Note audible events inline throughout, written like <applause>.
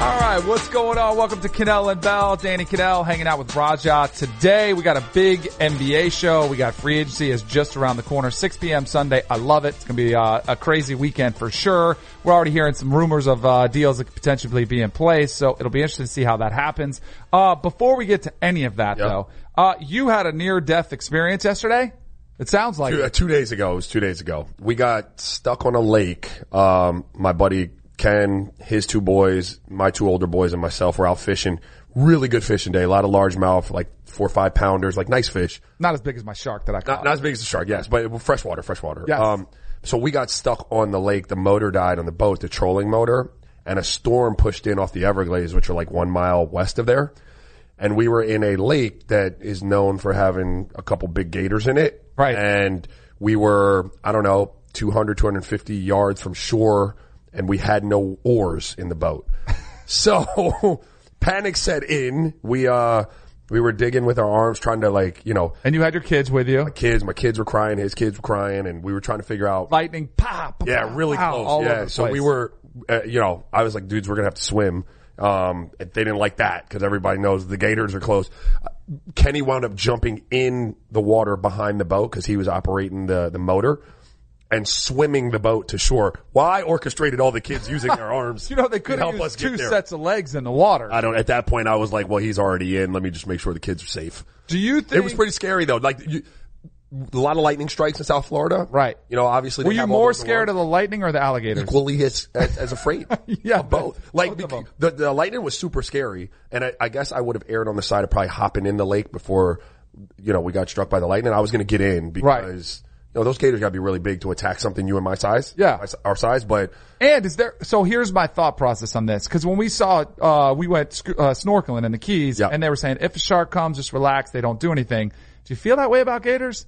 All right, what's going on? Welcome to Kanell and Bell. Danny Kanell hanging out with Raja. Today we got a big NBA show. We got free agency is just around the corner, 6 p.m. Sunday. I love it. It's going to be uh, a crazy weekend for sure. We're already hearing some rumors of uh, deals that could potentially be in place, so it'll be interesting to see how that happens. Uh, before we get to any of that Yep. though, uh, you had a near death experience yesterday. It sounds like Two, uh, it. two days ago, it was two days ago. We got stuck on a lake. Um, my buddy Ken, his two boys, my two older boys, and myself were out fishing. Really good fishing day. A lot of largemouth, like four or five pounders, like nice fish. not as big as my shark that I caught. Not, not as big as the shark, yes, but freshwater, freshwater. Yes. Um, so we got stuck on the lake. The motor died on the boat, the trolling motor, and a storm pushed in off the Everglades, which are like one mile west of there. And we were in a lake that is known for having a couple big gators in it. Right. And we were, I don't know, 200, 250 yards from shore and we had no oars in the boat. So <laughs> panic set in. We, uh, we were digging with our arms trying to like, you know, and you had your kids with you. My kids, my kids were crying, his kids were crying, and we were trying to figure out. Lightning, pop. yeah, really all close. Yeah, so place. we were, uh, you know, I was like, dudes, we're gonna have to swim. Um, they didn't like that because everybody knows the gators are close. Kenny wound up jumping in the water behind the boat because he was operating the the motor and swimming the boat to shore. Why I orchestrated all the kids using their <laughs> arms. You know, they could have help us two sets of legs in the water. I don't. At that point, I was like, "Well, he's already in. Let me just make sure the kids are safe." Do you think It was pretty scary though. Like you, a lot of lightning strikes in South Florida. Right. You know, obviously. Were you more scared of the lightning or the alligators? equally as, as, as afraid? <laughs> Yeah, both. Like both the, the lightning was super scary, and I, I guess I would have erred on the side of probably hopping in the lake before, you know, we got struck by the lightning. I was going to get in Right. You know, those gators got to be really big to attack something you and my size. Yeah. My Our size, but And is there? So here's my thought process on this. Because when we saw, uh, we went sc- uh, snorkeling in the Keys, Yeah. and they were saying if a shark comes, just relax. They don't do anything. Do you feel that way about gators?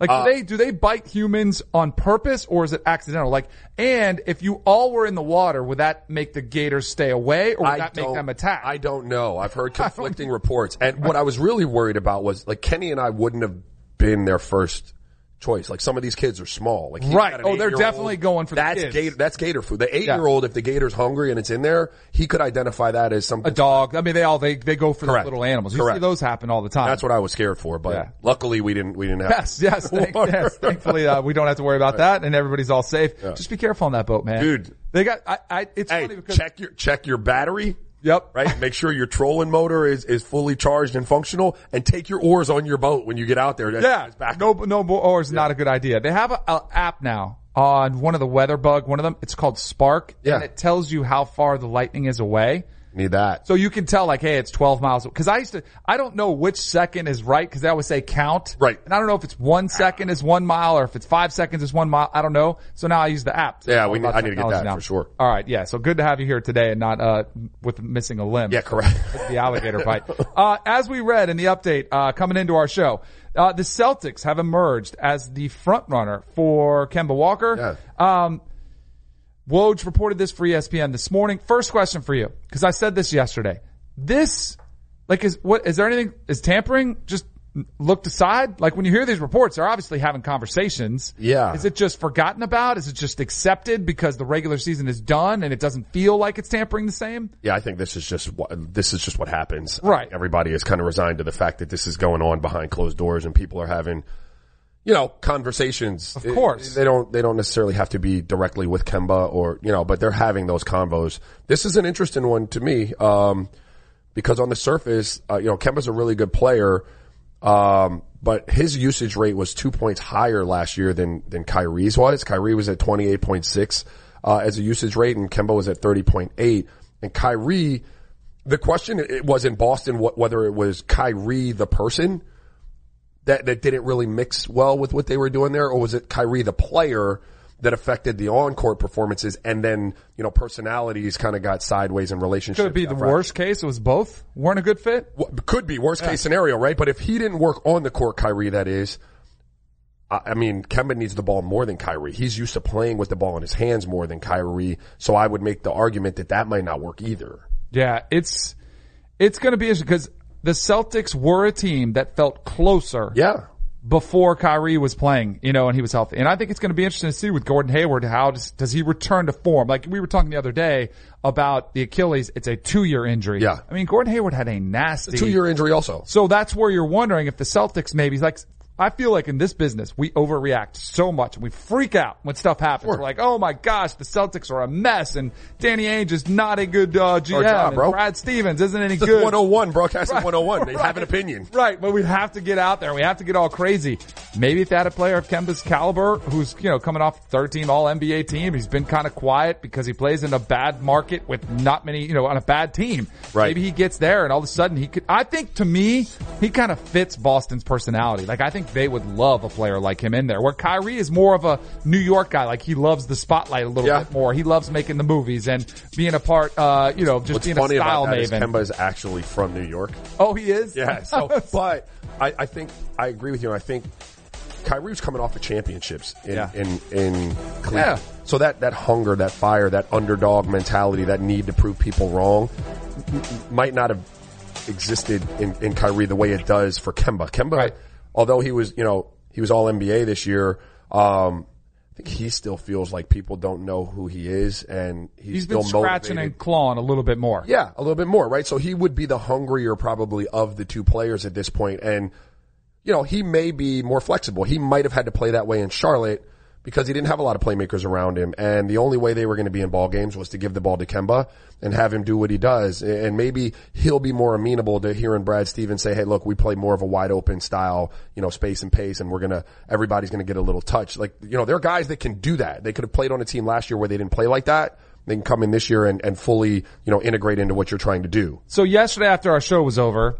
Like, Uh, do they do they bite humans on purpose, or is it accidental? Like, and if you all were in the water, would that make the gators stay away, or would that make them attack? I don't know. I've heard <laughs> conflicting reports. And what I was really worried about was like Kenny and I wouldn't have been their first choice. Like some of these kids are small. Like Right. Oh, they're definitely going for the that's kids. gator. That's gator food. The eight year old, if the gator's hungry and it's in there, he could identify that as something. a dog. I mean, they all they they go for the little animals. You see Correct. those happen all the time. That's what I was scared for. But Yeah. luckily we didn't. We didn't have. Yes, yes, thank, yes. Thankfully, uh, we don't have to worry about that, and everybody's all safe. Just be careful on that boat, man. Dude. they got. I. I it's Hey, funny because. check your check your battery. Yep. Right. Make sure your trolling motor is is fully charged and functional, and take your oars on your boat when you get out there. That's- Yeah. No, no more is not a good idea. They have a, app now on one of the weather bug. One of them. It's called Spark. Yeah. And it tells you how far the lightning is away. Need that. So you can tell like, hey, it's 12 miles. Cause I used to, I don't know which second is right cause they always say count. Right. And I don't know if it's one second is one mile or if it's five seconds is one mile. I don't know. So now I use the app. So Yeah, we need- I need to get that for sure. All right. Yeah. So good to have you here today and not, uh, with missing a limb. Yeah, correct. <laughs> the alligator bite. Uh, as we read in the update, uh, coming into our show, uh, the Celtics have emerged as the front runner for Kemba Walker. Um, Woj reported this for ESPN this morning. First question for you, because I said this yesterday. This, like, is what is there anything is tampering just looked aside? Like when you hear these reports, they're obviously having conversations. Yeah. Is it just forgotten about? Is it just accepted because the regular season is done and it doesn't feel like it's tampering the same? Yeah, I think this is just what this is just what happens. Right. Everybody is kind of resigned to the fact that this is going on behind closed doors, and people are having, you know, conversations. Of course. they don't they don't necessarily have to be directly with Kemba or you know, but they're having those convos. This is an interesting one to me um, because on the surface, uh, you know, Kemba's a really good player. Um, but his usage rate was two points higher last year than, than Kyrie's was. Kyrie was at 28.6, uh, as a usage rate and Kemba was at 30.8. And Kyrie, the question it was in Boston what, whether it was Kyrie the person that, that didn't really mix well with what they were doing there or was it Kyrie the player that affected the on-court performances and then, you know, personalities kind of got sideways in relationships. Could it be the fractured. worst case? It was both weren't a good fit. What- could be worst case scenario, right? But if he didn't work on the court, Kyrie, that is, I mean, Kemba needs the ball more than Kyrie. He's used to playing with the ball in his hands more than Kyrie. So I would make the argument that that might not work either. Yeah, it's it's going to be because the Celtics were a team that felt closer Yeah. before Kyrie was playing, you know, and he was healthy. And I think it's going to be interesting to see with Gordon Hayward, how does, does he return to form? Like we were talking the other day about the Achilles. It's a two year injury. Yeah. I mean, Gordon Hayward had a nasty two year injury also. So that's where you're wondering if the Celtics maybe like, I feel like in this business, we overreact so much we freak out when stuff happens. Sure. We're like, oh my gosh, the Celtics are a mess and Danny Ainge is not a good uh, GM. Job, bro. Brad Stevens isn't any good. 101, broadcasting right. 101. They right. have an opinion. Right, but we have to get out there. We have to get all crazy. Maybe if they had a player of Kemba's caliber who's, you know, coming off third team all NBA team, he's been kind of quiet because he plays in a bad market with not many, you know, on a bad team. Right. Maybe he gets there and all of a sudden he could, I think to me, he kind of fits Boston's personality. Like I think they would love a player like him in there. Where Kyrie is more of a New York guy, like he loves the spotlight a little yeah. bit more. He loves making the movies and being a part, uh, you know, just What's being funny a style about that maven. Is Kemba is actually from New York. Oh, he is. Yeah. <laughs> So, but I, I think I agree with you. I think Kyrie's coming off the championships in yeah. in, in Cleveland. Yeah. So that that hunger, that fire, that underdog mentality, that need to prove people wrong, might not have existed in, in Kyrie the way it does for Kemba. Kemba, right. Although he was, you know, he was all NBA this year. Um, I think he still feels like people don't know who he is and he's, he's been scratching motivated. and clawing a little bit more. Yeah, a little bit more, right? So he would be the hungrier probably of the two players at this point and you know, he may be more flexible. He might have had to play that way in Charlotte because he didn't have a lot of playmakers around him. And the only way they were going to be in ball games was to give the ball to Kemba and have him do what he does. And maybe he'll be more amenable to hearing Brad Stevens say, Hey, look, we play more of a wide open style, you know, space and pace and we're going to, everybody's going to get a little touch. Like, you know, there are guys that can do that. They could have played on a team last year where they didn't play like that. They can come in this year and, and fully, you know, integrate into what you're trying to do. So yesterday after our show was over,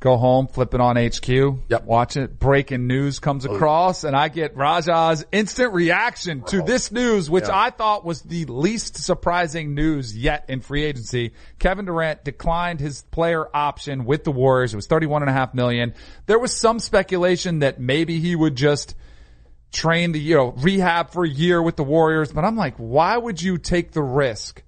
go home, flip it on HQ, yep. watch it. Breaking news comes oh. across and I get Raja's instant reaction to this news, which yeah. I thought was the least surprising news yet in free agency. Kevin Durant declined his player option with the Warriors. It was 31 and a half million. There was some speculation that maybe he would just train the, you know, rehab for a year with the Warriors, but I'm like, why would you take the risk?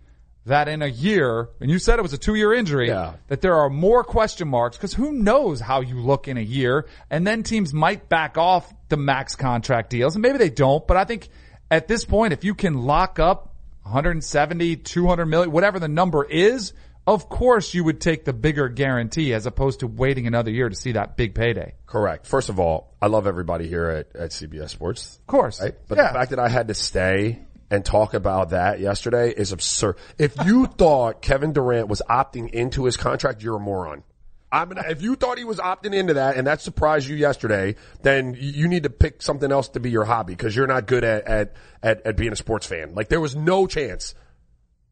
That in a year, and you said it was a two year injury, yeah. that there are more question marks because who knows how you look in a year and then teams might back off the max contract deals and maybe they don't, but I think at this point, if you can lock up 170, 200 million, whatever the number is, of course you would take the bigger guarantee as opposed to waiting another year to see that big payday. Correct. First of all, I love everybody here at, at CBS Sports. Of course. Right? But yeah. the fact that I had to stay and talk about that yesterday is absurd. If you <laughs> thought Kevin Durant was opting into his contract, you're a moron. I mean, if you thought he was opting into that and that surprised you yesterday, then you need to pick something else to be your hobby because you're not good at, at, at, at being a sports fan. Like there was no chance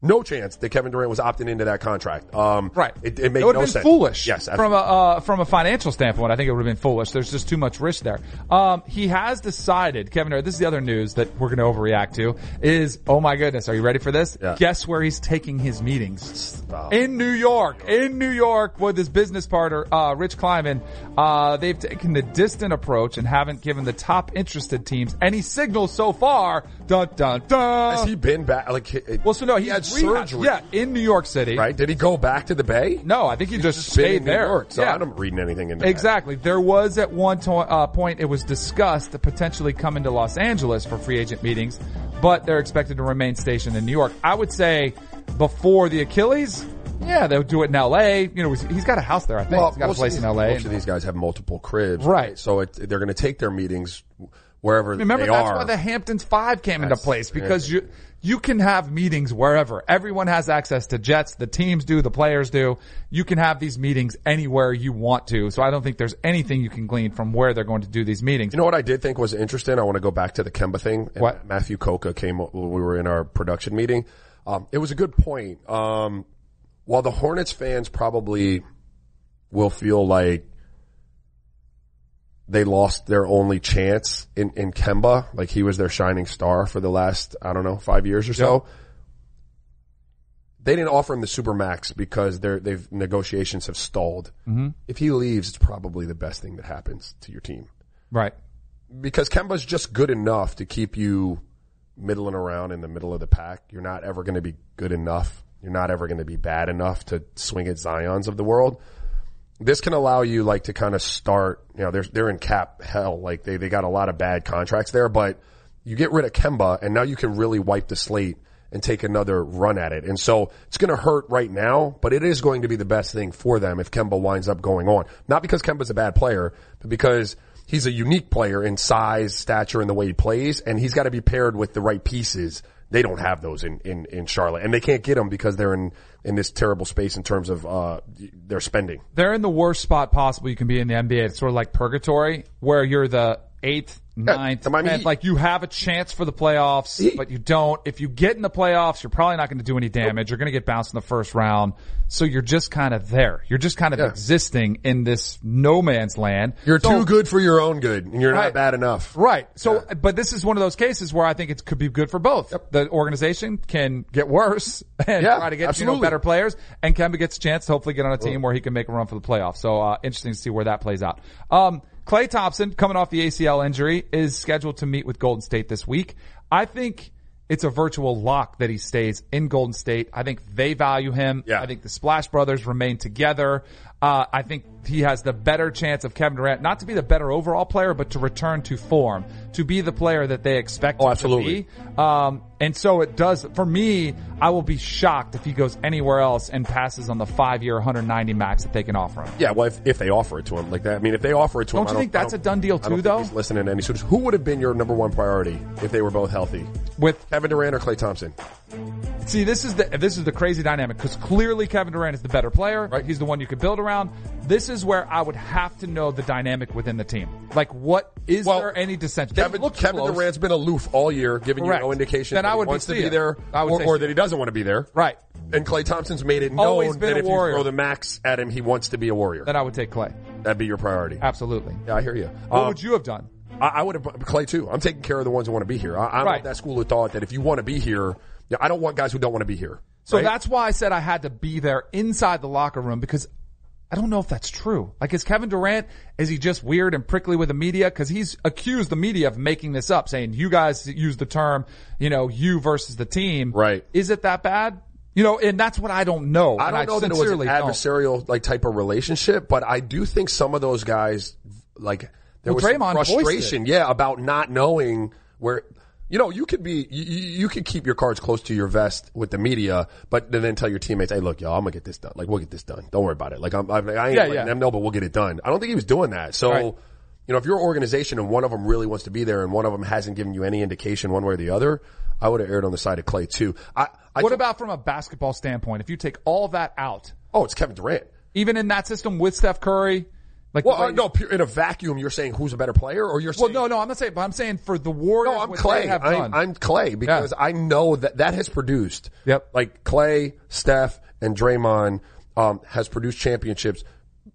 no chance that Kevin Durant was opting into that contract. Um, right. It, it made it would no have been sense. foolish. Yes. Absolutely. From a, uh, from a financial standpoint, I think it would have been foolish. There's just too much risk there. Um, he has decided, Kevin Durant, this is the other news that we're going to overreact to is, oh my goodness, are you ready for this? Yeah. Guess where he's taking his meetings? Oh. In New York. In New York with his business partner, uh, Rich Kleiman. Uh, they've taken the distant approach and haven't given the top interested teams any signals so far. Dun, dun, dun. Has he been back? Like, it, well, so no, he had rehab, surgery. Yeah, in New York City. Right? Did he go back to the Bay? No, I think he He's just, just stayed there. York, so yeah. I'm reading anything into Exactly. There was at one to- uh, point it was discussed to potentially come to Los Angeles for free agent meetings, but they're expected to remain stationed in New York. I would say before the Achilles, yeah, they'll do it in L.A. You know, he's got a house there. I think well, he's got a place these, in L.A. Most of these guys have multiple cribs, right? So it, they're going to take their meetings wherever they are. Remember, that's are. why the Hamptons Five came that's, into place because yeah. you you can have meetings wherever. Everyone has access to jets. The teams do. The players do. You can have these meetings anywhere you want to. So I don't think there's anything you can glean from where they're going to do these meetings. You know what I did think was interesting? I want to go back to the Kemba thing. What? Matthew Coca came when we were in our production meeting. Um, it was a good point. Um, while the Hornets fans probably will feel like they lost their only chance in, in Kemba. Like he was their shining star for the last, I don't know, five years or so. Yep. They didn't offer him the super max because their they've negotiations have stalled. Mm-hmm. If he leaves, it's probably the best thing that happens to your team. Right. Because Kemba's just good enough to keep you middling around in the middle of the pack. You're not ever going to be good enough. You're not ever going to be bad enough to swing at Zion's of the world this can allow you like to kind of start, you know, they're, they're in cap hell. Like they, they got a lot of bad contracts there, but you get rid of Kemba and now you can really wipe the slate and take another run at it. And so it's going to hurt right now, but it is going to be the best thing for them if Kemba winds up going on. Not because Kemba's a bad player, but because he's a unique player in size, stature, and the way he plays, and he's got to be paired with the right pieces. They don't have those in, in, in Charlotte, and they can't get them because they're in, in this terrible space in terms of, uh, their spending. They're in the worst spot possible you can be in the NBA. It's sort of like purgatory, where you're the eighth, ninth, tenth. Like you have a chance for the playoffs, but you don't. If you get in the playoffs, you're probably not going to do any damage. You're going to get bounced in the first round. So you're just kind of there. You're just kind of Yeah. existing in this no man's land. You're So- too good for your own good, and you're Right. not bad enough. Right. So, but this is one of those cases where I think it could be good for both. The organization can get worse <laughs> and Yeah, try to get you know better players, and Kemba gets a chance to hopefully get on a team where he can make a run for the playoffs. So, uh, interesting to see where that plays out. Um, Klay Thompson, coming off the ACL injury, is scheduled to meet with Golden State this week. I think it's a virtual lock that he stays in Golden State. I think they value him. Yeah. I think the Splash Brothers remain together. Uh, I think he has the better chance of Kevin Durant, not to be the better overall player, but to return to form, to be the player that they expect Oh, him absolutely. to be. Um, and so it does, for me, I will be shocked if he goes anywhere else and passes on the five year 190 max that they can offer him. Yeah, well, if, if they offer it to him like that, I mean, if they offer it to him, Don't him, you I think that's a done deal don't too, though? He's listening to any suitors. Who would have been your number one priority if they were both healthy? With Kevin Durant or Klay Thompson? See, this is the this is the crazy dynamic because clearly Kevin Durant is the better player. Right. He's the one you could build around. This is where I would have to know the dynamic within the team. Like, what is Well, there any dissension? Kevin, Kevin close. Durant's been aloof all year, giving Correct. you no indication Then that I he wants be to be there I would or, or that he doesn't want to be there. right. And Klay Thompson's made it known that if warrior. you throw the max at him, he wants to be a warrior. Then I would take Klay. That'd be your priority. Absolutely. Yeah, I hear you. What Um, would you have done? I, I would have Klay too. I'm taking care of the ones who want to be here. I, I'm Right. that school of thought that if you want to be here, yeah, I don't want guys who don't want to be here. So right? that's why I said I had to be there inside the locker room because I don't know if that's true. Like, is Kevin Durant, is he just weird and prickly with the media? Cause he's accused the media of making this up, saying you guys use the term, you know, you versus the team. Right. Is it that bad? You know, and that's what I don't know. I don't know that it was an sincerely don't. adversarial like type of relationship, but I do think some of those guys like there Well, was frustration, yeah, about not knowing where. You know, you could be, you, you could keep your cards close to your vest with the media, but then, tell your teammates, "Hey, look, y'all, I'm gonna get this done. Like, we'll get this done. Don't worry about it. Like, I'm, I, I ain't Yeah, letting yeah. them know, but we'll get it done." I don't think he was doing that. So, Right. you know, if your organization and one of them really wants to be there, and one of them hasn't given you any indication one way or the other, I would have erred on the side of Klay too. I, I What told- about from a basketball standpoint? If you take all that out, Oh, it's Kevin Durant. even in that system with Steph Curry, like, Well, uh, no, in a vacuum, you're saying who's a better player, or you're saying, well, no, no, I'm not saying, but I'm saying for the Warriors, No, I'm Klay. have I'm. I'm Klay because I know that that has produced. Yep. Like Klay, Steph, and Draymond um, has produced championships.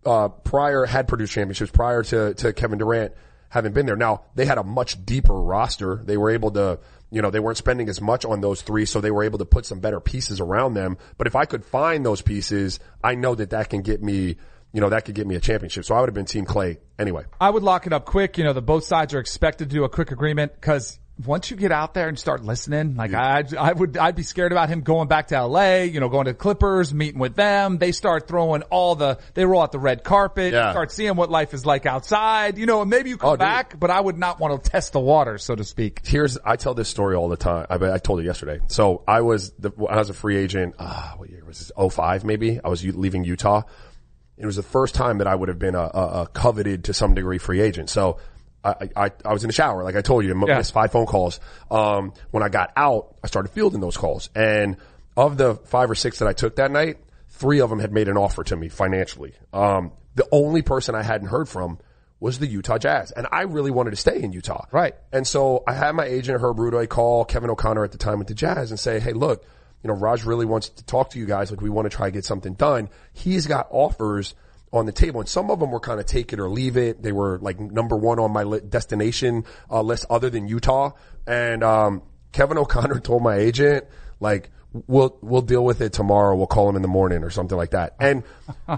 Uh, prior had produced championships prior to to Kevin Durant having been there. Now they had a much deeper roster. They were able to. You know, they weren't spending as much on those three, so they were able to put some better pieces around them. But if I could find those pieces, I know that that can get me, you know, that could get me a championship. So I would have been Team Klay anyway. I would lock it up quick. You know, the both sides are expected to do a quick agreement because once you get out there and start listening, like I, I would, I'd be scared about him going back to LA, you know, going to Clippers, meeting with them. They start throwing all the, they roll out the red carpet, Yeah. start seeing what life is like outside, you know, and maybe you come Oh, dude. back, but I would not want to test the water, so to speak. here's I tell this story all the time. I, I told it yesterday. So I was the, I was a free agent. Uh, what year was this? 05 maybe. I was leaving Utah. It was the first time that I would have been a, a, a coveted to some degree free agent. So I, I, I was in the shower, like I told you, I Yeah. missed five phone calls. Um, when I got out, I started fielding those calls. And of the five or six that I took that night, three of them had made an offer to me financially. Um, the only person I hadn't heard from was the Utah Jazz. And I really wanted to stay in Utah. Right. And so I had my agent, Herb Rudoy, call Kevin O'Connor at the time with the Jazz and say, hey, look, you know, Raj really wants to talk to you guys. Like, we want to try to get something done. He's got offers on the table, and some of them were kind of take it or leave it. They were like number one on my li- destination uh, list, other than Utah. And um, Kevin O'Connor <laughs> told my agent, like, we'll we'll deal with it tomorrow. We'll call him in the morning or something like that. And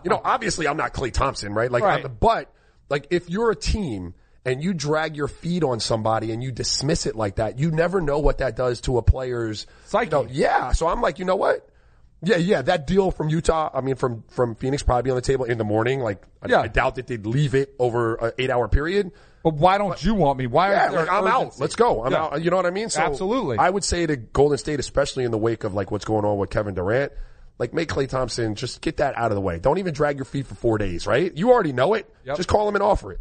you know, obviously, I'm not Klay Thompson, right? Like, Right. But like, if you're a team and you drag your feet on somebody and you dismiss it like that, you never know what that does to a player's Psyche. you know, yeah. So I'm like, you know what? Yeah, yeah, that deal from Utah, I mean, from, from Phoenix probably be on the table in the morning. Like, I, Yeah. I doubt that they'd leave it over an eight hour period. But why don't you want me? Why? Yeah, like, I'm out. Let's go. I'm Yeah. out. You know what I mean? So Absolutely. I would say to Golden State, especially in the wake of like what's going on with Kevin Durant, like make Klay Thompson just get that out of the way. Don't even drag your feet for four days, right? You already know it. Yep. Just call him and offer it.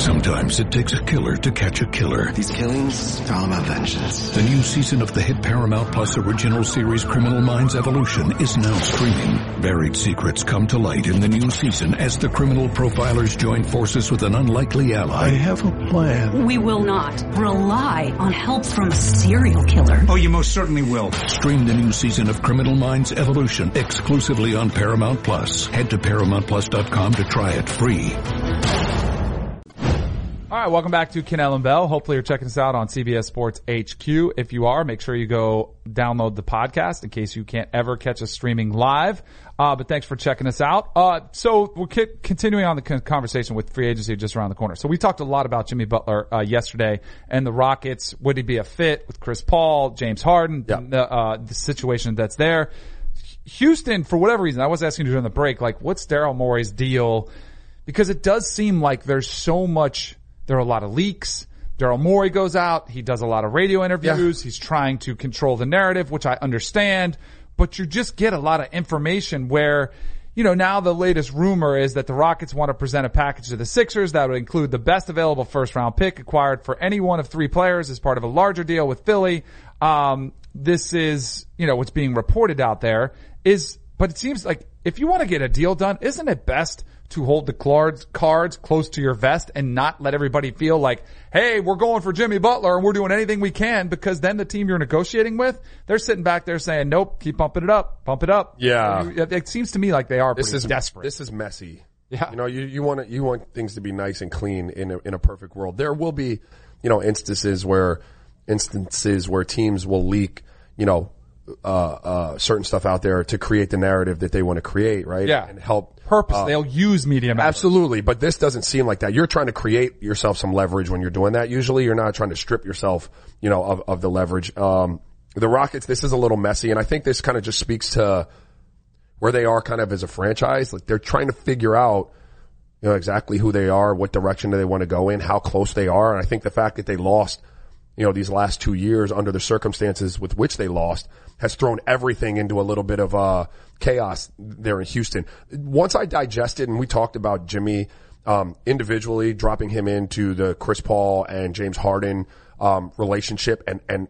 Sometimes it takes a killer to catch a killer. These killings are all about vengeance. The new season of the hit Paramount Plus original series Criminal Minds Evolution is now streaming. Buried secrets come to light in the new season as the criminal profilers join forces with an unlikely ally. I have a plan. We will not rely on help from a serial killer. Oh, you most certainly will. Stream the new season of Criminal Minds Evolution exclusively on Paramount Plus. Head to ParamountPlus.com to try it free. All right, welcome back to Ken and Bell. Hopefully you're checking us out on CBS Sports HQ. If you are, make sure you go download the podcast in case you can't ever catch us streaming live. Uh, but thanks for checking us out. Uh, so we're ki- continuing on the con- conversation with free agency just around the corner. So we talked a lot about Jimmy Butler, uh, yesterday and the Rockets. Would he be a fit with Chris Paul, James Harden, Yeah. the, uh, the situation that's there? Houston, for whatever reason, I was asking you during the break, like, what's Daryl Morey's deal? Because it does seem like there's so much, there are a lot of leaks. Daryl Morey goes out, he does a lot of radio interviews, he's trying to control the narrative, which I understand, but you just get a lot of information where, you know, now the latest rumor is that the Rockets want to present a package to the Sixers that would include the best available first round pick acquired for any one of three players as part of a larger deal with Philly. Um, this is, you know, what's being reported out there is, but it seems like if you want to get a deal done, isn't it best to hold the cards, cards close to your vest and not let everybody feel like, hey, we're going for Jimmy Butler and we're doing anything we can because then the team you're negotiating with, they're sitting back there saying, nope, keep pumping it up, pump it up. Yeah. It, it seems to me like they are This is desperate. This is messy. Yeah. You know, you, you want to, you want things to be nice and clean in a, in a perfect world. There will be, you know, instances where, instances where teams will leak, you know, uh, uh, certain stuff out there to create the narrative that they want to create, right? yeah. And help Purpose. uh, They'll use media members. Absolutely, but this doesn't seem like that. You're trying to create yourself some leverage when you're doing that. Usually, you're not trying to strip yourself, you know, of, of the leverage. Um, the Rockets, this is a little messy, and I think this kind of just speaks to where they are kind of as a franchise. Like they're trying to figure out, you know, exactly who they are, what direction do they want to go in, how close they are, and I think the fact that they lost, you know, these last two years under the circumstances with which they lost has thrown everything into a little bit of uh, chaos there in Houston. Once I digested, and we talked about Jimmy um, individually, dropping him into the Chris Paul and James Harden um, relationship, and and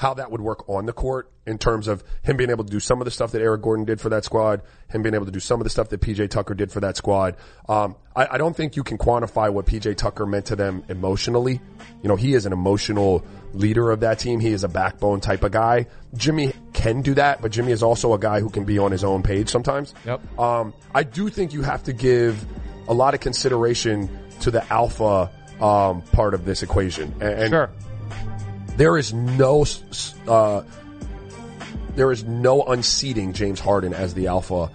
how that would work on the court in terms of him being able to do some of the stuff that Eric Gordon did for that squad, him being able to do some of the stuff that PJ Tucker did for that squad. Um, I, I don't think you can quantify what PJ Tucker meant to them emotionally. You know, he is an emotional leader of that team. He is a backbone type of guy. Jimmy can do that, but Jimmy is also a guy who can be on his own page sometimes. Yep. Um, I do think you have to give a lot of consideration to the alpha um, part of this equation. And, and Sure. there is no, uh, there is no unseating James Harden as the alpha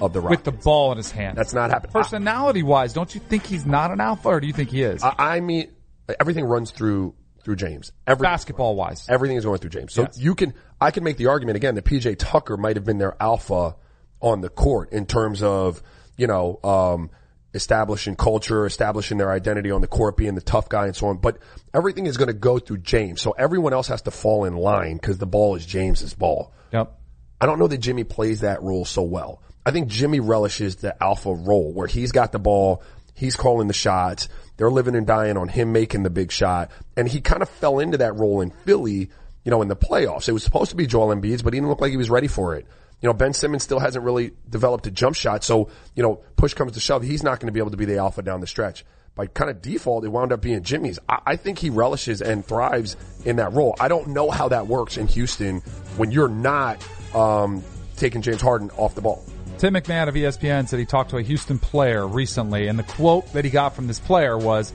of the right. With the ball in his hand. That's not happening. Personality wise, don't you think he's not an alpha or do you think he is? I, I mean, everything runs through through James. Every, Basketball wise. everything is going through James. So Yes. you can, I can make the argument again that PJ Tucker might have been their alpha on the court in terms of, you know, um, establishing culture, establishing their identity on the court, being the tough guy and so on. But everything is going to go through James. So everyone else has to fall in line because the ball is James's ball. Yep. I don't know that Jimmy plays that role so well. I think Jimmy relishes the alpha role where he's got the ball, he's calling the shots, they're living and dying on him making the big shot, and he kind of fell into that role in Philly, you know, in the playoffs. It was supposed to be Joel Embiid's, but he didn't look like he was ready for it. You know, Ben Simmons still hasn't really developed a jump shot, so, you know, push comes to shove, he's not going to be able to be the alpha down the stretch. By kind of default, it wound up being Jimmy's. I, I think he relishes and thrives in that role. I don't know how that works in Houston when you're not um, taking James Harden off the ball. Tim McMahon of ESPN said he talked to a Houston player recently, and the quote that he got from this player was,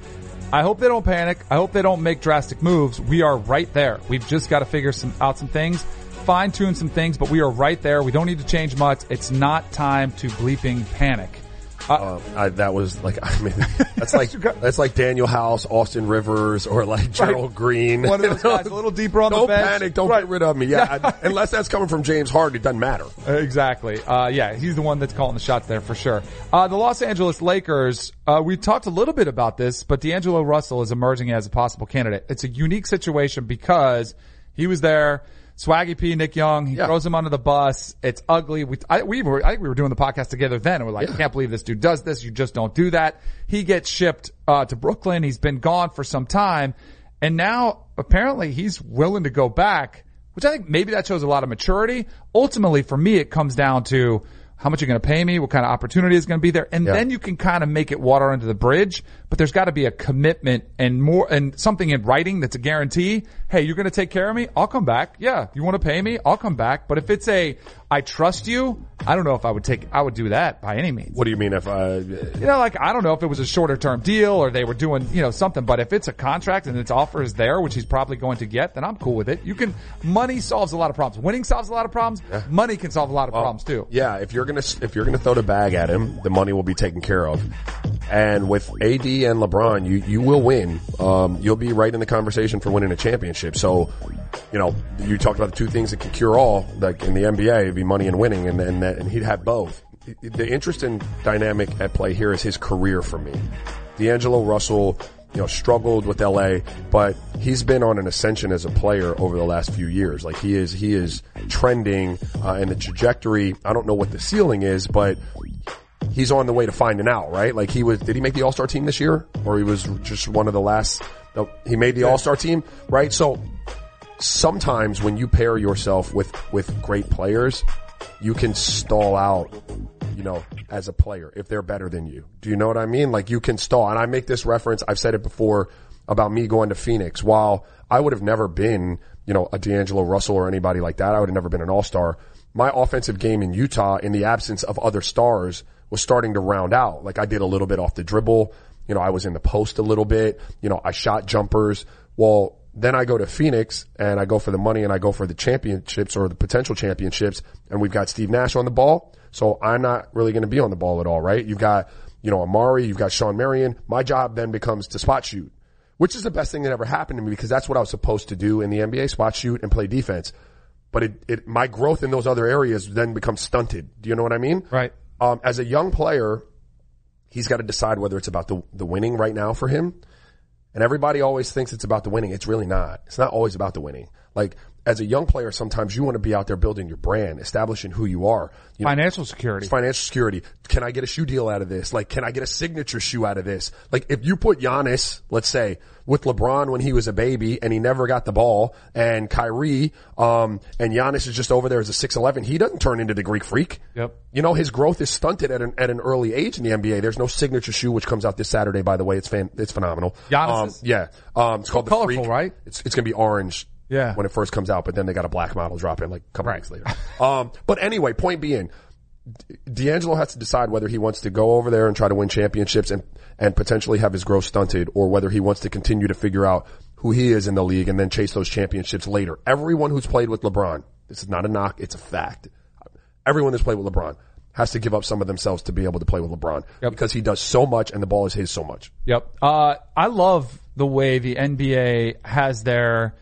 I hope they don't panic. I hope they don't make drastic moves. We are right there. We've just got to figure some, out some things, fine tune some things, but we are right there. We don't need to change much. It's not time to bleeping panic. Uh, I, that was like, I mean, <laughs> that's like, that's like Danuel House, Austin Rivers, or like Gerald right. Green. One of <laughs> those guys a little deeper on don't the bench. Don't panic. Don't right. get rid of me. Yeah. <laughs> I, unless that's coming from James Harden, it doesn't matter. Exactly. Uh, yeah, he's the one that's calling the shots there for sure. Uh, the Los Angeles Lakers, uh, we talked a little bit about this, but D'Angelo Russell is emerging as a possible candidate. It's a unique situation because he was there Swaggy P, Nick Young, he yeah. throws him under the bus. It's ugly. We, I, we were, I think we were doing the podcast together then and we're like, yeah. I can't believe this dude does this. You just don't do that. He gets shipped, uh, to Brooklyn. He's been gone for some time. And now apparently he's willing to go back, which I think maybe that shows a lot of maturity. Ultimately for me, it comes down to, how much you're going to pay me, what kind of opportunity is going to be there, and yeah. then you can kind of make it water under the bridge. But there's got to be a commitment and more and something in writing that's a guarantee. Hey, you're going to take care of me. I'll come back. Yeah, you want to pay me? I'll come back. But if it's a I trust you, I don't know if I would take I would do that by any means. What do you mean if I? You know, like I don't know if it was a shorter term deal or they were doing you know something. But if it's a contract and its offer is there, which he's probably going to get, then I'm cool with it. You can money solves a lot of problems. Winning solves a lot of problems. Yeah. Money can solve a lot of well, problems too. Yeah, if you're gonna if you're gonna throw the bag at him, the money will be taken care of. And with AD and LeBron, you, you will win. Um, you'll be right in the conversation for winning a championship. So, you know, you talked about the two things that can cure all, like in the NBA, it'd be money and winning, and, and, and he'd have both. The interesting dynamic at play here is his career for me. D'Angelo Russell, you know, struggled with LA, but he's been on an ascension as a player over the last few years. Like he is, he is trending, uh, and the trajectory, I don't know what the ceiling is, but he's on the way to finding out, right? Like he was, did he make the All-Star team this year? Or he was just one of the last, no, he made the All-Star team, right? So sometimes when you pair yourself with, with great players, you can stall out, you know, as a player if they're better than you. Do you know what I mean? Like you can stall. And I make this reference, I've said it before about me going to Phoenix. While I would have never been, you know, a D'Angelo Russell or anybody like that, I would have never been an all-star. My offensive game in Utah in the absence of other stars was starting to round out. Like I did a little bit off the dribble. You know, I was in the post a little bit. You know, I shot jumpers. Well, then I go to Phoenix and I go for the money and I go for the championships or the potential championships and we've got Steve Nash on the ball. So I'm not really going to be on the ball at all, right? You've got, you know, Amar'e, you've got Shawn Marion. My job then becomes to spot shoot, which is the best thing that ever happened to me because that's what I was supposed to do in the NBA, spot shoot and play defense. But it, it, my growth in those other areas then becomes stunted. Do you know what I mean? Right. Um, as a young player, he's got to decide whether it's about the, the winning right now for him. And everybody always thinks it's about the winning. It's really not. It's not always about the winning. Like as a young player, sometimes you want to be out there building your brand, establishing who you are. You financial know, security. Financial security. Can I get a shoe deal out of this? Like, can I get a signature shoe out of this? Like, if you put Giannis, let's say, with LeBron when he was a baby and he never got the ball, and Kyrie, um, and Giannis is just over there as a 6'11, he doesn't turn into the Greek freak. Yep. You know, his growth is stunted at an, at an early age in the NBA. There's no signature shoe, which comes out this Saturday, by the way. It's fan, it's phenomenal. Giannis. Um, yeah. Um, it's called the colorful, Freak. right? It's, it's gonna be orange yeah. When it first comes out, but then they got a black model drop in like a couple right. weeks later. <laughs> um, but anyway, point being, D'Angelo has to decide whether he wants to go over there and try to win championships and, and potentially have his growth stunted or whether he wants to continue to figure out who he is in the league and then chase those championships later. Everyone who's played with LeBron, this is not a knock, it's a fact. Everyone that's played with LeBron has to give up some of themselves to be able to play with LeBron yep. because he does so much and the ball is his so much. Yep. Uh, I love the way the NBA has their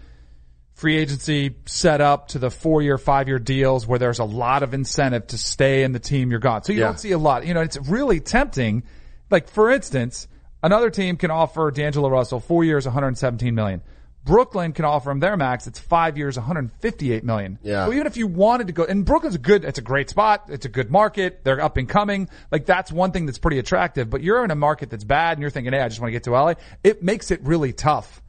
free agency set up to the four year, five year deals where there's a lot of incentive to stay in the team you're gone. So you yeah. don't see a lot. You know, it's really tempting. Like for instance, another team can offer D'Angelo Russell four years, 117 million. Brooklyn can offer him their max. It's five years, 158 million. Yeah. So even if you wanted to go, and Brooklyn's a good, it's a great spot. It's a good market. They're up and coming. Like that's one thing that's pretty attractive. But you're in a market that's bad and you're thinking, hey, I just want to get to LA. It makes it really tough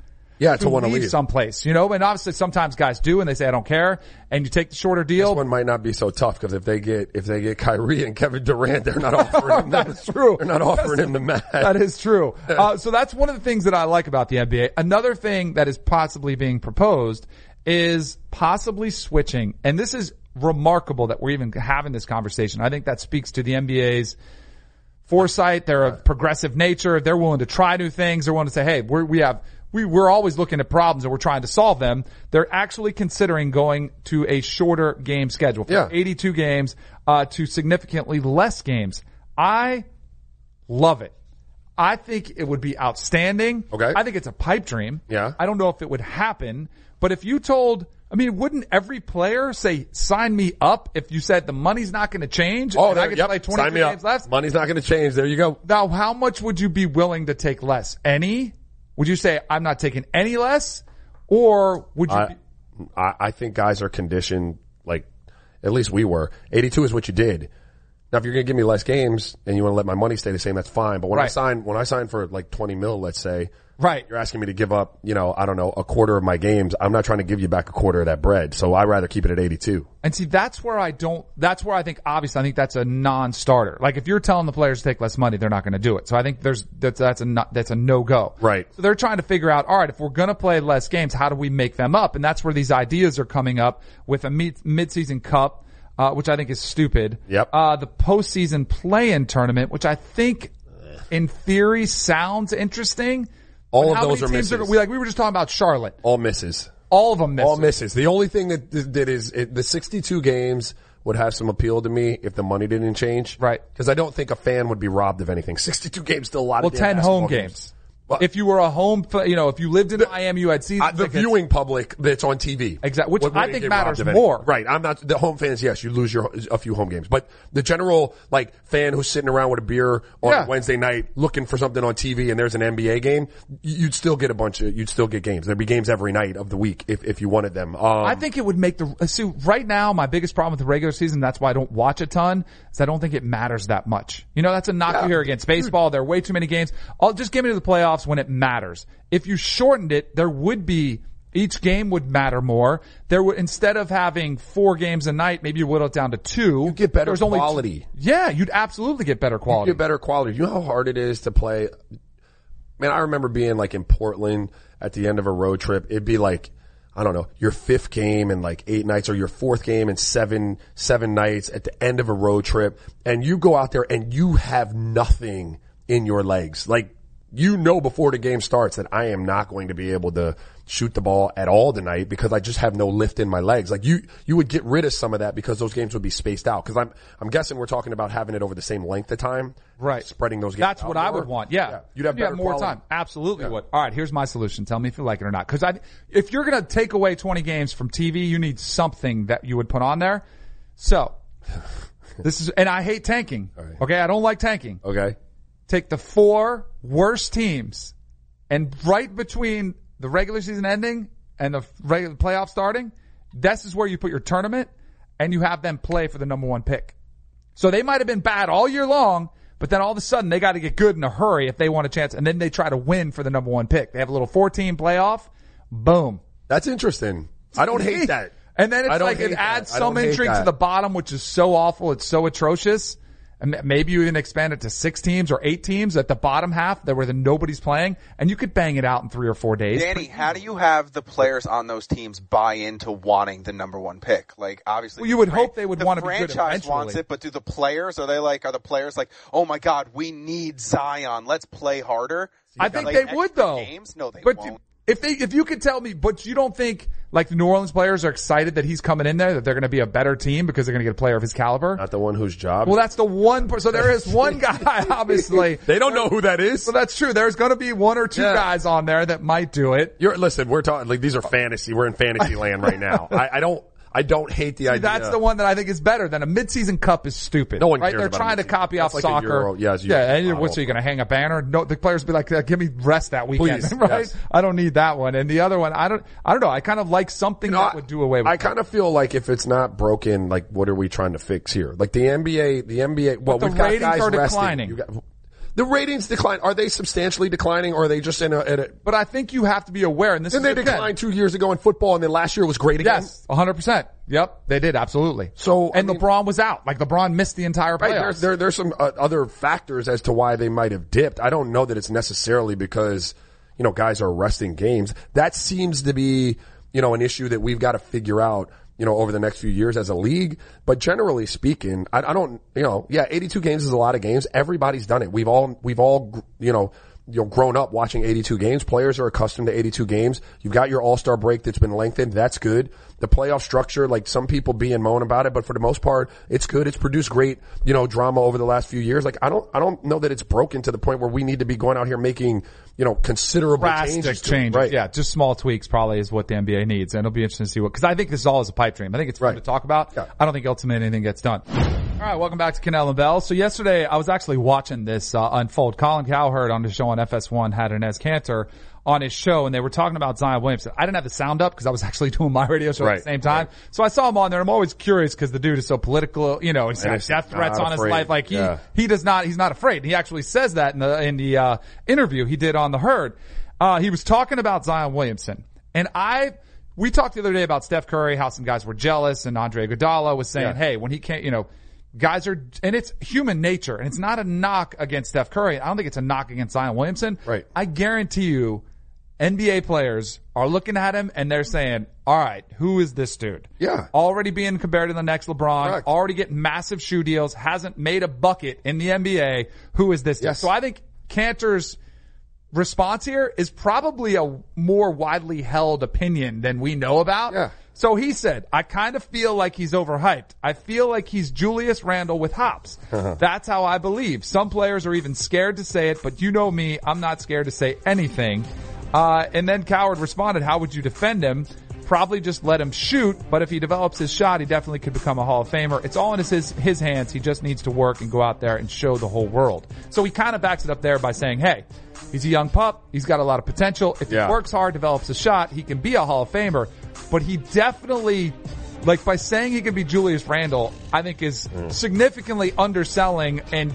yeah, to, want to leave someplace, you know, and obviously sometimes guys do and they say, I don't care. And you take the shorter deal. This one might not be so tough because if they get, if they get Kyrie and Kevin Durant, they're not <laughs> offering him. that's true. They're not offering that's, him the match. That is true. <laughs> uh, so that's one of the things that I like about the NBA. Another thing that is possibly being proposed is possibly switching. And this is remarkable that we're even having this conversation. I think that speaks to the NBA's foresight, their progressive nature. They're willing to try new things. They're willing to say, hey, we're, we have, we, we're always looking at problems and we're trying to solve them. They're actually considering going to a shorter game schedule from Yeah. 82 games, uh, to significantly less games. I love it. I think it would be outstanding. Okay. I think it's a pipe dream. Yeah. I don't know if it would happen, but if you told, I mean, wouldn't every player say, sign me up if you said the money's not going to change? Oh, and I there- get yep. play 23 Sign me up. games left? Money's not going to change. There you go. Now, how much would you be willing to take less? Any? Would you say, I'm not taking any less? Or would you I, be, I, I think guys are conditioned like at least we were. 82 is what you did. Now, if you're going to give me less games and you want to let my money stay the same, that's fine. But when I sign, when I sign for like 20 mil, let's say, right. you're asking me to give up, you know, I don't know, a quarter of my games. I'm not trying to give you back a quarter of that bread. So I'd rather keep it at 82. And see, that's where I don't, that's where I think, obviously, I think that's a non-starter. Like if you're telling the players to take less money, they're not going to do it. So I think there's, that's, that's a, not, that's a no-go. Right. So they're trying to figure out, all right, if we're going to play less games, how do we make them up? And that's where these ideas are coming up with a mid, mid-season cup, uh, which I think is stupid. Yep. Uh, the postseason play-in tournament, which I think in theory sounds interesting. All of those are misses. we like, we were just talking about Charlotte. All misses. All of them misses. All misses. The only thing that that is it, the 62 games would have some appeal to me if the money didn't change. Right. Because I don't think a fan would be robbed of anything. <laughs> 62 games still a lot Well, of damn 10 home basketball games. If you were a home, you know, if you lived in Miami, you had season Uh, the tickets. viewing public that's on TV. exactly, which would- I think matters robbed of anything. more. Right. I'm not, the home fans, yes, you lose your, a few home games. But the general, like, fan who's sitting around with a beer on Yeah. Wednesday night looking for something on TV and there's an NBA game, you'd still get a bunch of, you'd still get games. There'd be games every night of the week if, if you wanted them. Um, I think it would make the, uh, see, right now, my biggest problem with the regular season, that's why I don't watch a ton, is I don't think it matters that much. You know, that's a knock Yeah. hear against baseball. There are way too many games. I'll just give me to the playoffs when it matters. If you shortened it, there would be, each game would matter more. There would, instead of having four games a night, maybe you whittle it down to two. You get better There's quality. yeah, you'd absolutely get better quality. get better quality. You know how hard it is to play. Man, I remember being like in Portland at the end of a road trip. It'd be like, I don't know, your fifth game in like eight nights or your fourth game in seven, seven nights at the end of a road trip. And you go out there and you have nothing in your legs. Like you know before the game starts that I am not going to be able to shoot the ball at all tonight because I just have no lift in my legs. Like you, you would get rid of some of that because those games would be spaced out. Cause I'm, I'm guessing we're talking about having it over the same length of time. Right. Spreading those games That's what I would want. Yeah. You'd have You better more quality. time. Absolutely would. All right. Here's my solution. Tell me if you like it or not. Cause I, if you're going to take away 20 games from TV, you need something that you would put on there. So this is, and I hate tanking. Okay. I don't like tanking. Okay. Take the four worst teams and right between the regular season ending and the regular playoff starting, this is where you put your tournament and you have them play for the number one pick. So they might have been bad all year long, but then all of a sudden they got to get good in a hurry if they want a chance, and then they try to win for the number one pick. They have a little four-team playoff. Boom. That's interesting. I don't hate that. <laughs> And then it's like it hate adds that. Some intrigue to the bottom, which is so awful. It's so atrocious. And maybe you even expand it to six teams or eight teams at the bottom half that where the nobody's playing, and you could bang it out in three or four days. Danny, how do you have the players on those teams buy into wanting the number one pick? Like, obviously, Well, you would the hope they would the want to be good franchise wants it, but do the players are they like are the players like, oh my god, we need Zion, let's play harder? I think Like, they would though. Games? No, they but won't. If they, if you could tell me, but you don't think like the New Orleans players are excited that he's coming in there, that they're going to be a better team because they're going to get a player of his caliber? Not the one whose job. Well, that's the one. Per- so there is one guy, <laughs> obviously. they don't know who that is. So that's true. There's going to be one or two Yeah. guys on there that might do it. You're listen. We're talking like these are fantasy. We're in fantasy <laughs> land right now. I, I don't. I don't hate the See, idea. that's the one that I think is better than a midseason cup is stupid. No one right? cares They're trying to copy That's off like soccer. Euro- yeah, yeah. And what's model. you going to hang a banner? No, the players be like, "Give me rest that weekend." Please, <laughs> right? yes. I don't need that one. And the other one, I don't. I don't know. I kind of like something You know, that would do away with. I kind of feel like if it's not broken, like what are we trying to fix here? Like the NBA, the NBA. Well, the we've got ratings guys are resting. declining. You got, the ratings decline. Are they substantially declining, or are they just in a? In a But I think you have to be aware. And this is they again- decline two years ago in football, and then last year was great again? Yes, 100%. Yep, they did absolutely. So, I and mean- LeBron was out. Like LeBron missed the entire Right. playoffs. There's, there, there's some uh, other factors as to why they might have dipped. I don't know that it's necessarily because, you know, guys are resting games. That seems to be, you know, an issue that we've got to figure out you know, over the next few years as a league. But generally speaking, I, I don't, you know, yeah, 82 games is a lot of games. Everybody's done it. We've all, we've all, you know, you know, grown up watching 82 games. Players are accustomed to 82 games. You've got your all-star break that's been lengthened. That's good. The playoff structure, like some people be and moan about it, but for the most part, it's good. It's produced great, you know, drama over the last few years. Like I don't, I don't know that it's broken to the point where we need to be going out here making, you know, considerable Drastic changes. changes. Right. Yeah, just small tweaks probably is what the NBA needs. And it'll be interesting to see what, cause I think this is all is a pipe dream. I think it's fun Right. to talk about. Yeah. I don't think ultimately anything gets done. All right, welcome back to Kanell and Bell. So yesterday I was actually watching this uh, unfold. Colin Cowherd on the show on FS1 had Enes Kanter on his show and they were talking about Zion Williamson. I didn't have the sound up because I was <laughs> actually doing my radio show at the same time. So I saw him on there. I'm always curious because the dude is so political, you know, he's got death threats on his life. Like he, Yeah. he does not, he's not afraid. He actually says that in the, in the, uh, interview he did on the herd. Uh, he was talking about Zion Williamson and I, we talked the other day about Steph Curry, how some guys were jealous and Andre Iguodala was saying, Yeah. hey, when he can't, you know, guys are, and it's human nature and it's not a knock against Steph Curry. I don't think it's a knock against Zion Williamson. Right. I guarantee you NBA players are looking at him and they're saying, all right, who is this dude? Yeah. Already being compared to the next LeBron, Correct. already getting massive shoe deals, hasn't made a bucket in the NBA. Who is this dude? So I think Kanter's response here is probably a more widely held opinion than we know about. Yeah. So he said, I kind of feel like he's overhyped. I feel like he's Julius Randle with hops. Uh-huh. That's how I believe. Some players are even scared to say it, but you know me, I'm not scared to say anything. Uh, and then Cowherd responded, how would you defend him? Probably just let him shoot, but if he develops his shot, he definitely could become a Hall of Famer. It's all in his, his hands. He just needs to work and go out there and show the whole world. So he kind of backs it up there by saying, hey, he's a young pup. He's got a lot of potential. If Yeah. he works hard, develops a shot, he can be a Hall of Famer. But he definitely, like by saying he can be Julius Randle, I think is significantly underselling and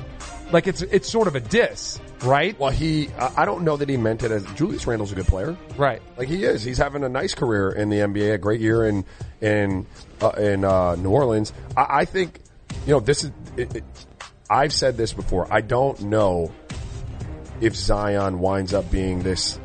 like it's, it's sort of a diss, right? Well, he, I I don't know that he meant it as Julius Randle's a good player. Right. Like he is. He's having a nice career in the NBA, a great year in in uh, in uh, New Orleans. I, I think, you know, this is. It, it, I've said this before. I don't know if Zion winds up being this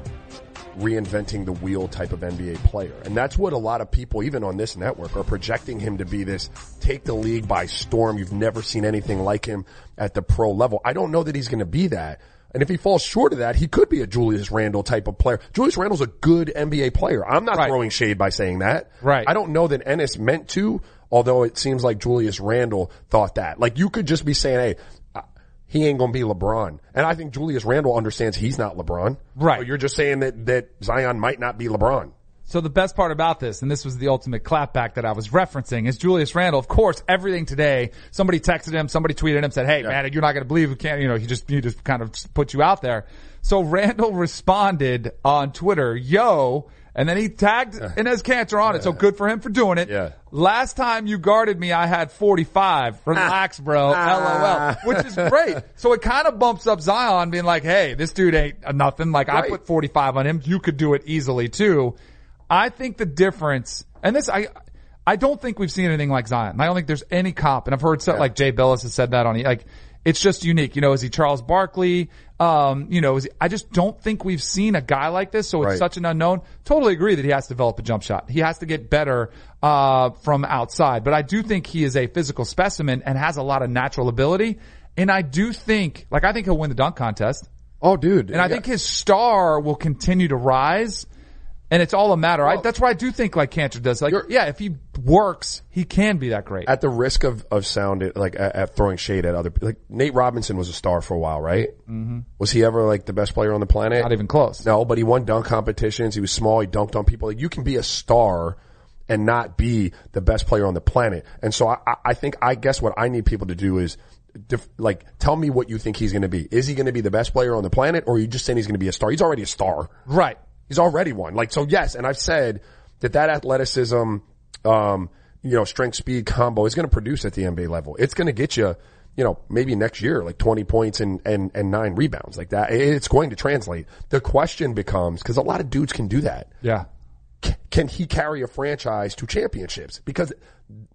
reinventing the wheel type of NBA player. And that's what a lot of people, even on this network, are projecting him to be this take the league by storm. You've never seen anything like him at the pro level. I don't know that he's going to be that. And if he falls short of that, he could be a Julius Randle type of player. Julius Randle's a good NBA player. I'm not Right. throwing shade by saying that. Right. I don't know that Enes meant to, although it seems like Julius Randle thought that. Like you could just be saying, hey, uh, he ain't gonna be LeBron. And I think Julius Randle understands he's not LeBron. Right. So you're just saying that, that Zion might not be LeBron. So the best part about this, and this was the ultimate clapback that I was referencing, is Julius Randle. Of course, everything today, somebody texted him, somebody tweeted him, said, "Hey, man, you're not going to believe we can't." You know, he just he just kind of put you out there. So Randle responded on Twitter, "Yo." And then he tagged Enes Kanter on it. So good for him for doing it. Yeah. Last time you guarded me, I had 45. <laughs> Relax, bro. Ah. LOL. Which is great. So it kind of bumps up Zion being like, hey, this dude ain't a nothing. Like I put 45 on him. You could do it easily too. I think the difference, and this, I, I don't think we've seen anything like Zion. I don't think there's any comp, and I've heard stuff like Jay Bilas has said that on, like, it's just unique. You know, is he Charles Barkley? Um, you know, is he, I just don't think we've seen a guy like this, so it's Right. such an unknown. Totally agree that he has to develop a jump shot. He has to get better, uh, from outside, but I do think he is a physical specimen and has a lot of natural ability. And I do think, like, I think he'll win the dunk contest. Oh, dude. And I think his star will continue to rise. And it's all a matter. I, that's why I do think like Kanter does. Like, yeah, if he works, he can be that great. at the risk of, of sounding like at, at throwing shade at other people, like Nate Robinson was a star for a while, right? Mm-hmm. Was he ever like the best player on the planet? Not even close. No, but he won dunk competitions. He was small. He dunked on people. Like you can be a star and not be the best player on the planet. And so I, I- think, I guess what I need people to do is like tell me what you think he's going to be. Is he going to be the best player on the planet or are you just saying he's going to be a star? He's already a star. Right. He's already one. Like, so yes, and I've said that that athleticism, um, you know, strength speed combo is going to produce at the NBA level. It's going to get you, you know, maybe next year, like 20 points and, and, and nine rebounds like that. It's going to translate. The question becomes, cause a lot of dudes can do that. Yeah. C- Can he carry a franchise to championships? Because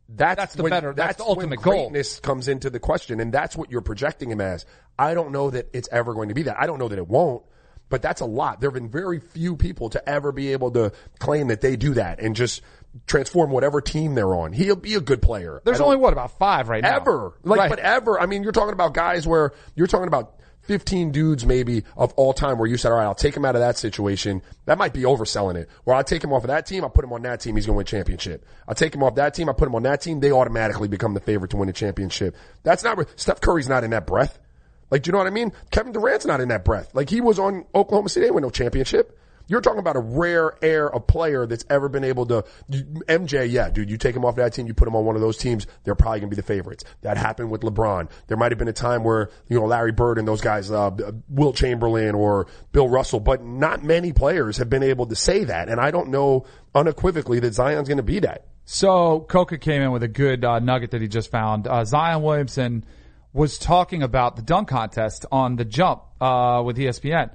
that's, That's the when, better- that's the when ultimate goal. greatness comes into the question. And that's what you're projecting him as. I don't know that it's ever going to be that. I don't know that it won't. But that's a lot. There have been very few people to ever be able to claim that they do that and just transform whatever team they're on. He'll be a good player. There's only what about five right now. ever. Like, Right. but ever. I mean, you're talking about guys where you're talking about 15 dudes maybe of all time where you said, all right, I'll take him out of that situation. That might be overselling it. Where I'll take him off of that team, I'll put him on that team, he's going to win championship. I'll take him off that team, I put him on that team, they automatically become the favorite to win a championship. That's not, Steph Curry's not in that breath. Like, do you know what I mean? Kevin Durant's not in that breath. Like, he was on Oklahoma City, they win no championship. You're talking about a rare air of player that's ever been able to. MJ, yeah, dude, you take him off that team, you put him on one of those teams, they're probably to be the favorites. That happened with LeBron. There might have been a time where you know Larry Bird and those guys, uh, Wilt Chamberlain or Bill Russell, but not many players have been able to say that. And I don't know unequivocally that Zion's to be that. So Coca came in with a good uh, nugget that he just found. Uh, Zion Williamson was talking about the dunk contest on the jump uh, with ESPN.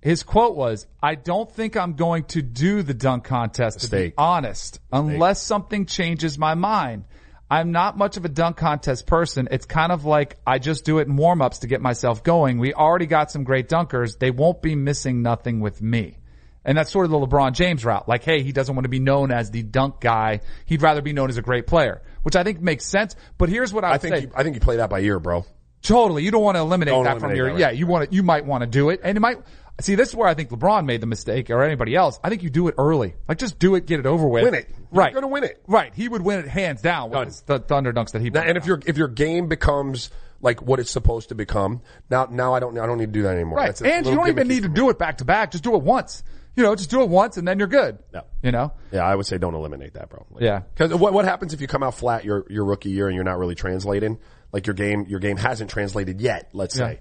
His quote was, "I don't think I'm going to do the dunk contest to be Mistake. honest, unless something changes my mind." I'm not much of a dunk contest person. It's kind of like I just do it in warm-ups to get myself going. We already got some great dunkers. They won't be missing nothing with me. And that's sort of the LeBron James route. Like, hey, he doesn't want to be known as the dunk guy. He'd rather be known as a great player, which I think makes sense. But here's what I, I think say. you, I think you play that by ear, bro. totally. You don't want to eliminate Don't that from your, that, right. yeah, you want to, you might want to do it. And it might, see, this is where I think LeBron made the mistake or anybody else. I think you do it early. Like, just do it, get it over with. Win it. You're Right. gonna win it. Right. He would win it hands down with his- the Thunder dunks that he Now, and if your if your game becomes like what it's supposed to become, now now I don't I don't need to do that anymore. Right. That's and you don't even need to do it back to back. Just do it once. You know, just do it once and then you're good. Yeah. You know? Yeah, I would say don't eliminate that, bro. Like, Yeah. Because what what happens if you come out flat your your rookie year and you're not really translating? Like your game your game hasn't translated yet. Let's Yeah. say.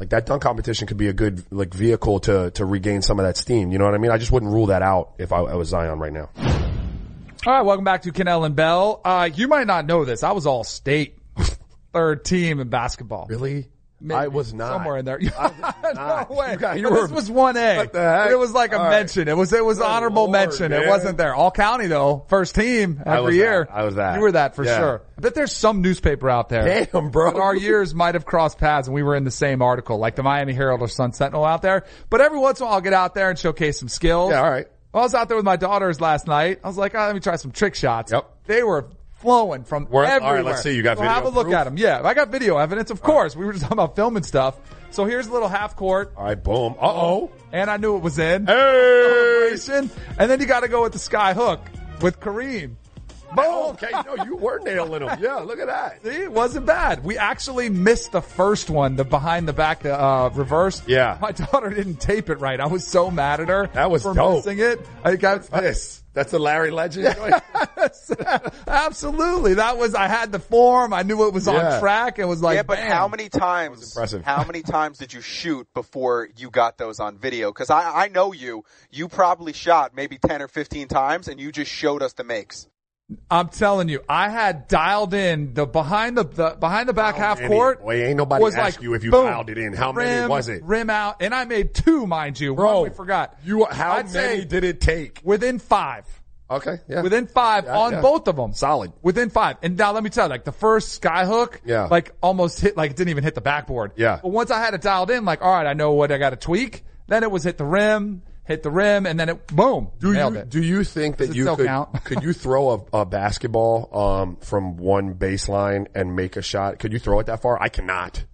Like that dunk competition could be a good like vehicle to to regain some of that steam. You know what I mean? I just wouldn't rule that out if I, I was Zion right now. All right, welcome back to Kanell and Bell. Uh, you might not know this. I was all state <laughs> third team in basketball. Really? Maybe. I was not. somewhere in there. <laughs> no way. You you were- this was one A. What the heck? It was like a All right. mention. It was it was Good honorable Lord, mention. It wasn't there. All county though, first team every year. that. I was that. You were that for Yeah. sure. I bet there's some newspaper out there. Damn, bro. Our <laughs> years might have crossed paths and we were in the same article, like the Miami Herald or Sun Sentinel out there. But every once in a while, I'll get out there and showcase some skills. Yeah, all right. I was out there with my daughters last night. I was like, oh, let me try some trick shots. Yep. They were flowing from Were- all right, everywhere. let's see. You got so video Have a look proof? at them. Yeah, I got video evidence. Of course, we were just talking about filming stuff. So here's a little half court, All right, boom. Uh oh. and I knew it was in. Hey. And then you got to go with the sky hook with Kareem. Boom. Oh, okay, no, you were nailing them. Yeah, look at that. See, it wasn't bad. We actually missed the first one, the behind the back, the uh, reverse. Yeah. My <laughs> daughter didn't tape it right. I was so mad at her. That was for dope. missing it. I got This. That's a Larry Legend. <laughs> Yes, absolutely. That was, I had the form. I knew it was Yeah. on track. It was like, yeah, but bam. how many times? impressive. How many times did you shoot before you got those on video? Because I, I know you. You probably shot maybe ten or fifteen times, and you just showed us the makes. I'm telling you, I had dialed in the behind the, the behind the back half many? court. Boy, ain't nobody was asked like, you if you boom, dialed it in. How many was it? Rim out, and I made two, mind you. Bro, One we forgot. You, how I'd many did it take? within five. Okay, yeah. Within five Yeah, on yeah. both of them. Solid. Within five. And now let me tell you, like the first skyhook, Yeah. like almost hit, like it didn't even hit the backboard. Yeah. But once I had it dialed in, like, all right, I know what I got to tweak. Then it was hit the rim, hit the rim, and then it, boom, Do nailed you it. do you think Does that it you still could count? <laughs> could you throw a, a basketball um, from one baseline and make a shot? Could you throw it that far? I cannot.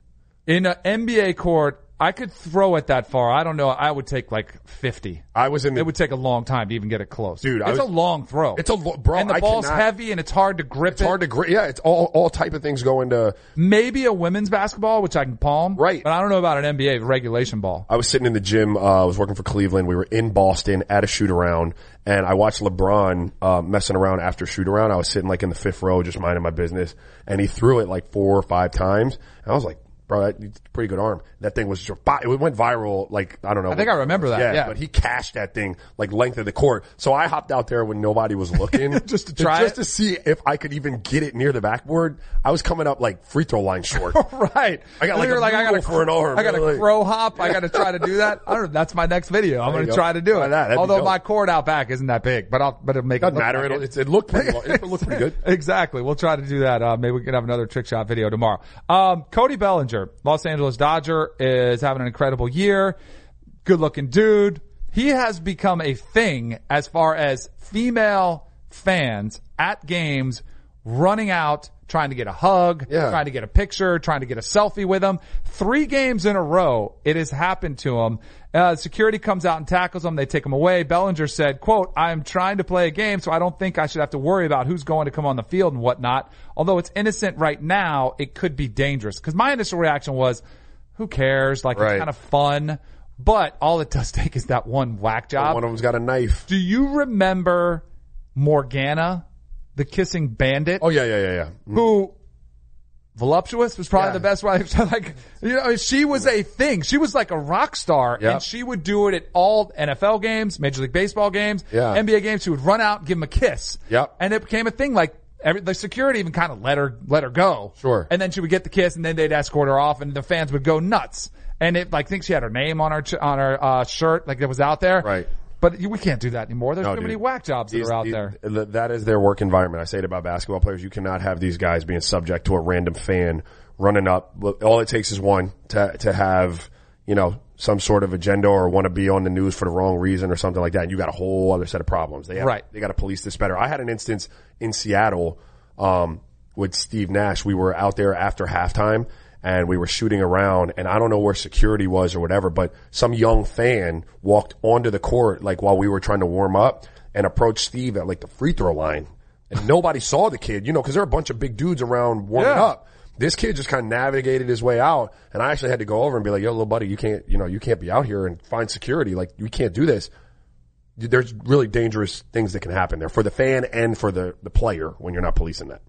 In an NBA court, I could throw it that far. I don't know. I would take like 50. I was in the It would take a long time to even get it close. Dude, I it's was- a long throw. It's a lo- bro, And the I ball's cannot- heavy and it's hard to grip It's hard to grip. Yeah, it's all all type of things go into. Maybe a women's basketball, which I can palm. Right. But I don't know about an NBA regulation ball. I was sitting in the gym. Uh, I was working for Cleveland. We were in Boston at a shoot around, and I watched LeBron uh, messing around after shoot around. I was sitting like in the fifth row, just minding my business, and he threw it like four or five times. And I was like, "Bro, pretty good arm." That thing was just, it went viral. Like I don't know. I think I remember that, yeah. but he cashed that thing like length of the court. So I hopped out there when nobody was looking, <laughs> Just to try just to see if I could even get it near the backboard. I was coming up like free throw line short. <laughs> right. I got like a I got for an arm. I got a crow hop. I got to try to do that. <laughs> I don't know. That's my next video. I'm going to try to do Try it. that. Although my court out back isn't that big, but I'll, but it'll make Doesn't it look matter. like It'll, it. it looked pretty. it looked pretty good. Exactly. We'll try to do that. Uh, maybe we can have another trick shot video tomorrow. Um, Cody Bellinger, Los Angeles Dodger, is having an incredible year. Good looking dude. He has become a thing as far as female fans at games running out, trying to get a hug, Yeah. trying to get a picture, trying to get a selfie with him. Three games in a row, it has happened to him. Uh, security comes out and tackles him. They take him away. Bellinger said, quote, I'm trying to play a game, so I don't think I should have to worry about who's going to come on the field and whatnot. Although it's innocent right now, it could be dangerous. Cause my initial reaction was, who cares? Like Right. it's kind of fun. But all it does <laughs> take is that one whack job. One of them's got a knife. Do you remember Morgana, the kissing bandit? Oh yeah, yeah, yeah, yeah. who voluptuous was probably Yeah. the best way. <laughs> like, you know, she was a thing. She was like a rock star, Yep. and she would do it at all NFL games, Major League Baseball games, Yeah. NBA games. She would run out, and give him a kiss, Yep. and it became a thing. Like. Every, the security even kind of let her let her go. Sure. And then she would get the kiss, and then they'd escort her off, and the fans would go nuts. And it like think she had her name on her on her uh, shirt, like that was out there. Right. But we can't do that anymore. There's No, too many whack jobs that are out there. That is their work environment. I say it about basketball players. You cannot have these guys being subject to a random fan running up. All it takes is one to, to have, you know, some sort of agenda or want to be on the news for the wrong reason or something like that. And you got a whole other set of problems. They have, Right. They got to police this better. I had an instance in Seattle, um, with Steve Nash. We were out there after halftime and we were shooting around and I don't know where security was or whatever, but some young fan walked onto the court like while we were trying to warm up and approached Steve at like the free throw line and nobody saw the kid, you know, cause there are a bunch of big dudes around warming Yeah. up. This kid just kind of navigated his way out and I actually had to go over and be like, yo, little buddy, you can't, you know, you can't be out here and find security. Like you can't do this. There's really dangerous things that can happen there for the fan and for the, the player when you're not policing that.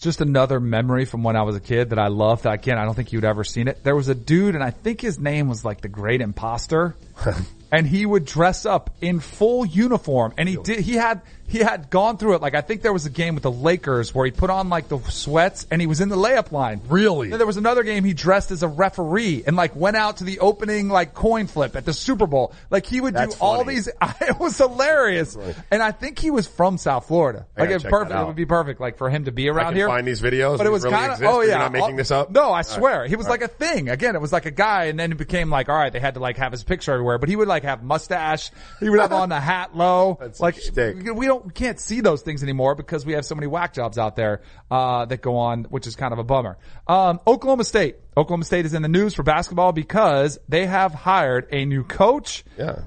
Just another memory from when I was a kid that I loved. That again, I don't think you'd ever seen it. There was a dude, and I think his name was like the Great Imposter, <laughs> and he would dress up in full uniform, and he did. He had he had gone through it. Like I think there was a game with the Lakers where he put on like the sweats, and he was in the layup line. Really? Then there was another game he dressed as a referee and like went out to the opening like coin flip at the Super Bowl. Like he would That's do all funny. these. <laughs> It was hilarious, and I think he was from South Florida. I Like gotta it's check that perfect. It would be perfect, like for him to be around here. find these videos. but it was really kind of. Oh You're yeah, not making Oh, this up? No, I swear, he was like a thing. Again, it was like a guy, and then it became like, all right, they had to like have his picture everywhere. But he would like have mustache. He would have on the hat low. <laughs> That's like we don't, we can't see those things anymore because we have so many whack jobs out there uh, that go on, which is kind of a bummer. Um, Oklahoma State. Oklahoma State is in the news for basketball because they have hired a new coach Yeah.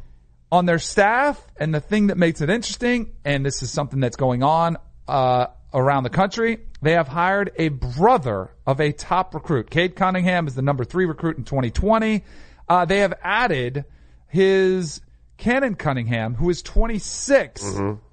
on their staff. And the thing that makes it interesting, and this is something that's going on uh, around the country, they have hired a brother of a top recruit. Cade Cunningham is the number three recruit in 2020. Uh, they have added his Cannen Cunningham, who is 26,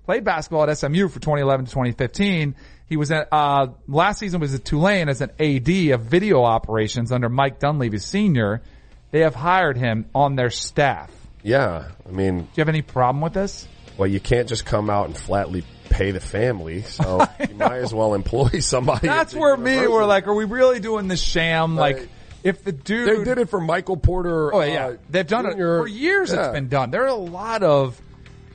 played basketball at SMU for 2011 to 2015. He was at, uh, last season was at Tulane as an AD of video operations under Mike Dunleavy Sr. They have hired him on their staff. Yeah. I mean, Do you have any problem with this? well, you can't just come out and flatly pay the family. So <laughs> you might as well employ somebody. That's where me we're like, are we really doing the sham? Right. Like, if the dude, They did it for Michael Porter. oh yeah, uh, they've done Jr. it for years. Yeah. It's been done. There are a lot of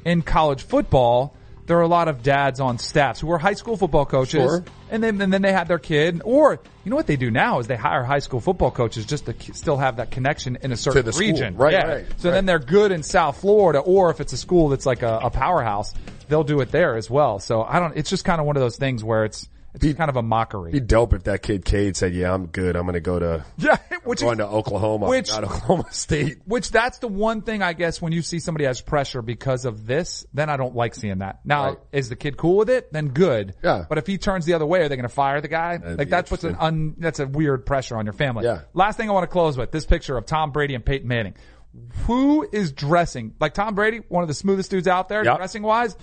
in college football. There are a lot of dads on staffs who are high school football coaches, Sure. and then and then they had their kid. Or you know what they do now is they hire high school football coaches just to k- still have that connection in a certain region. Right, yeah. right, So right. then they're good in South Florida, or if it's a school that's like a, a powerhouse, they'll do it there as well. So I don't. It's just kind of one of those things where it's it's kind of a mockery. Be dope if that kid Cade said, "Yeah, I'm good. I'm going to go to <laughs> Yeah, which going is, to Oklahoma, which- not Oklahoma State." <laughs> which that's the one thing I guess when you see somebody has pressure because of this, then I don't like seeing that. Now, Right. is the kid cool with it? Then good. Yeah. But if he turns the other way, are they going to fire the guy? That'd like be that's what's an un, that's a weird pressure on your family. Yeah. Last thing I want to close with this picture of Tom Brady and Peyton Manning. Who is dressing like Tom Brady? One of the smoothest dudes out there, Yep. dressing wise.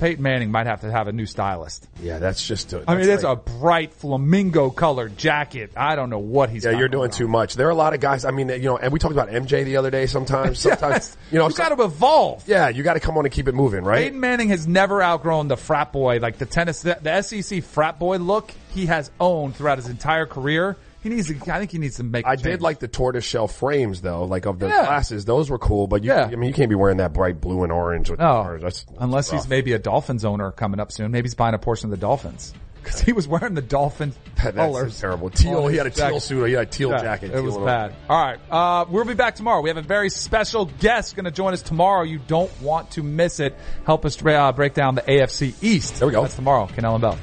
Peyton Manning might have to have a new stylist. Yeah, that's just. I mean, it's like- a bright flamingo colored jacket. I don't know what he's. Yeah, you're doing too much. There are a lot of guys. I mean, you know, and we talked about MJ the other day. Sometimes, <laughs> sometimes, Yes. you know, you got to evolve. yeah, you got to come on and keep it moving, right? Peyton Manning has never outgrown the frat boy, like the tennis, the, the SEC frat boy look he has owned throughout his entire career. He needs to, I think he needs to make. I did like the tortoise shell frames though, like of the Yeah. glasses. Those were cool, but you, Yeah. I mean, you can't be wearing that bright blue and orange with the No, orange. That's, unless he's rough. maybe a Dolphins owner coming up soon. Maybe he's buying a portion of the Dolphins. because he was wearing the Dolphin <laughs> That's colors. terrible. Teal. on He had a teal jacket. suit. He had a teal Yeah, jacket. It was teal bad. All right. Uh, we'll be back tomorrow. We have a very special guest going to join us tomorrow. You don't want to miss it. Help us uh, break down the AFC East. There we go. That's tomorrow. Kanell and Bell.